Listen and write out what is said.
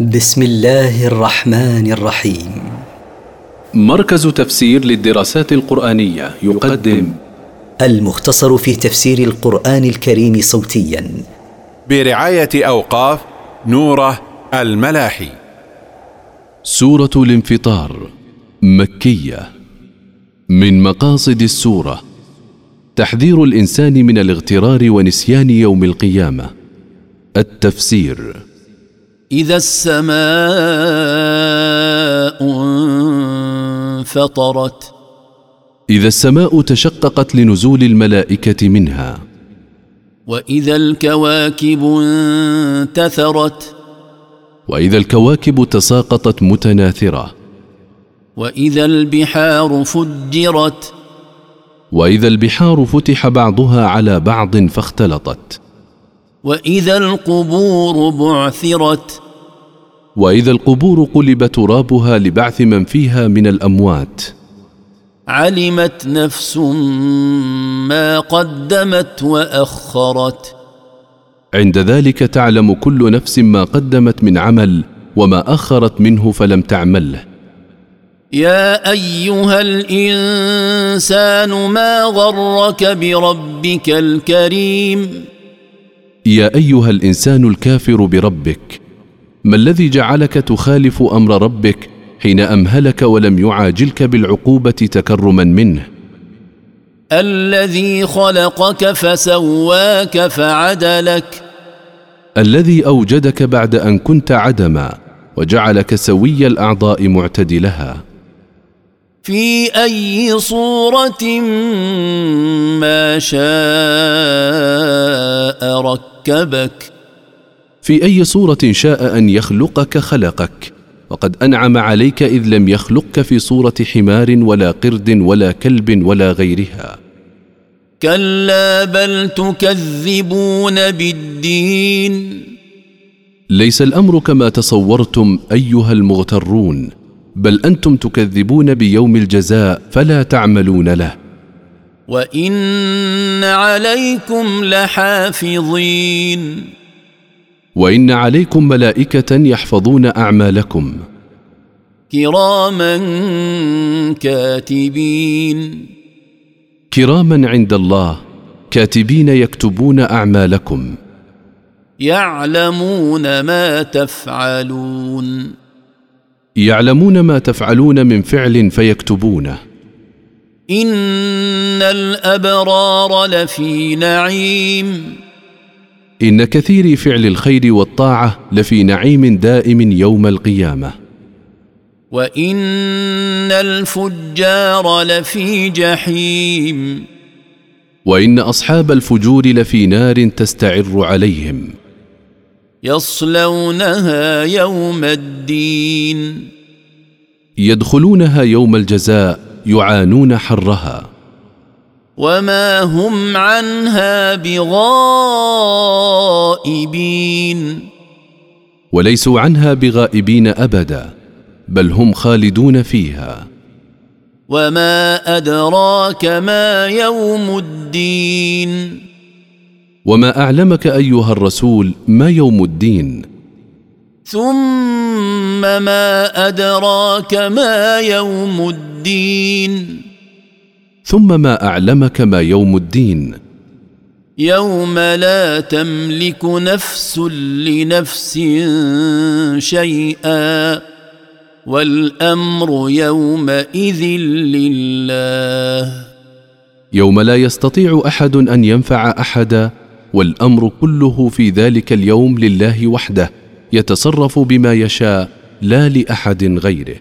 بسم الله الرحمن الرحيم. مركز تفسير للدراسات القرآنية يقدم. المختصر في تفسير القرآن الكريم صوتيا. برعاية أوقاف نوره الملاحي. سورة الانفطار مكية. من مقاصد السورة تحذير الإنسان من الاغترار ونسيان يوم القيامة. التفسير إذا السماء انفطرت. إذا السماء تشققت لنزول الملائكة منها. وإذا الكواكب انتثرت. وإذا الكواكب تساقطت متناثرة. وإذا البحار فجرت. وإذا البحار فتح بعضها على بعض فاختلطت. وإذا القبور بعثرت. وإذا القبور قلب ترابها لبعث من فيها من الأموات. علمت نفس ما قدمت وأخرت. عند ذلك تعلم كل نفس ما قدمت من عمل وما أخرت منه فلم تعمله يا أيها الإنسان ما غرك بربك الكريم؟ يا أيها الإنسان الكافر بربك ما الذي جعلك تخالف أمر ربك حين أمهلك ولم يعاجلك بالعقوبة تكرما منه؟ الذي خلقك فسواك فعدلك. الذي أوجدك بعد أن كنت عدما وجعلك سوي الأعضاء معتدلها. في أي صورة ما شاء ركبك في أي صورة شاء أن يخلقك خلقك. وقد أنعم عليك إذ لم يخلقك في صورة حمار ولا قرد ولا كلب ولا غيرها. كلا بل تكذبون بالدين. ليس الأمر كما تصورتم أيها المغترون بل أنتم تكذبون بيوم الجزاء فلا تعملون له. وان عليكم لحافظين وان عليكم ملائكه يحفظون اعمالكم. كراما كاتبين كراما عند الله كاتبين يكتبون اعمالكم. يعلمون ما تفعلون يعلمون ما تفعلون من فعل فيكتبونه. إن الأبرار لفي نعيم. إن كثير فعل الخير والطاعة لفي نعيم دائم يوم القيامة. وإن الفجار لفي جحيم. وإن أصحاب الفجور لفي نار تستعر عليهم. يصلونها يوم الدين. يدخلونها يوم الجزاء يعانون حرها. وما هم عنها بغائبين. وليسوا عنها بغائبين ابدا بل هم خالدون فيها. وما ادراك ما يوم الدين. وما اعلمك ايها الرسول ما يوم الدين. ثم ما أدراك ما يوم الدين. ثم ما أعلمك ما يوم الدين. يوم لا تملك نفس لنفس شيئا والأمر يومئذ لله. يوم لا يستطيع أحد أن ينفع أحدا والأمر كله في ذلك اليوم لله وحده يتصرف بما يشاء. لا لأحد غيره.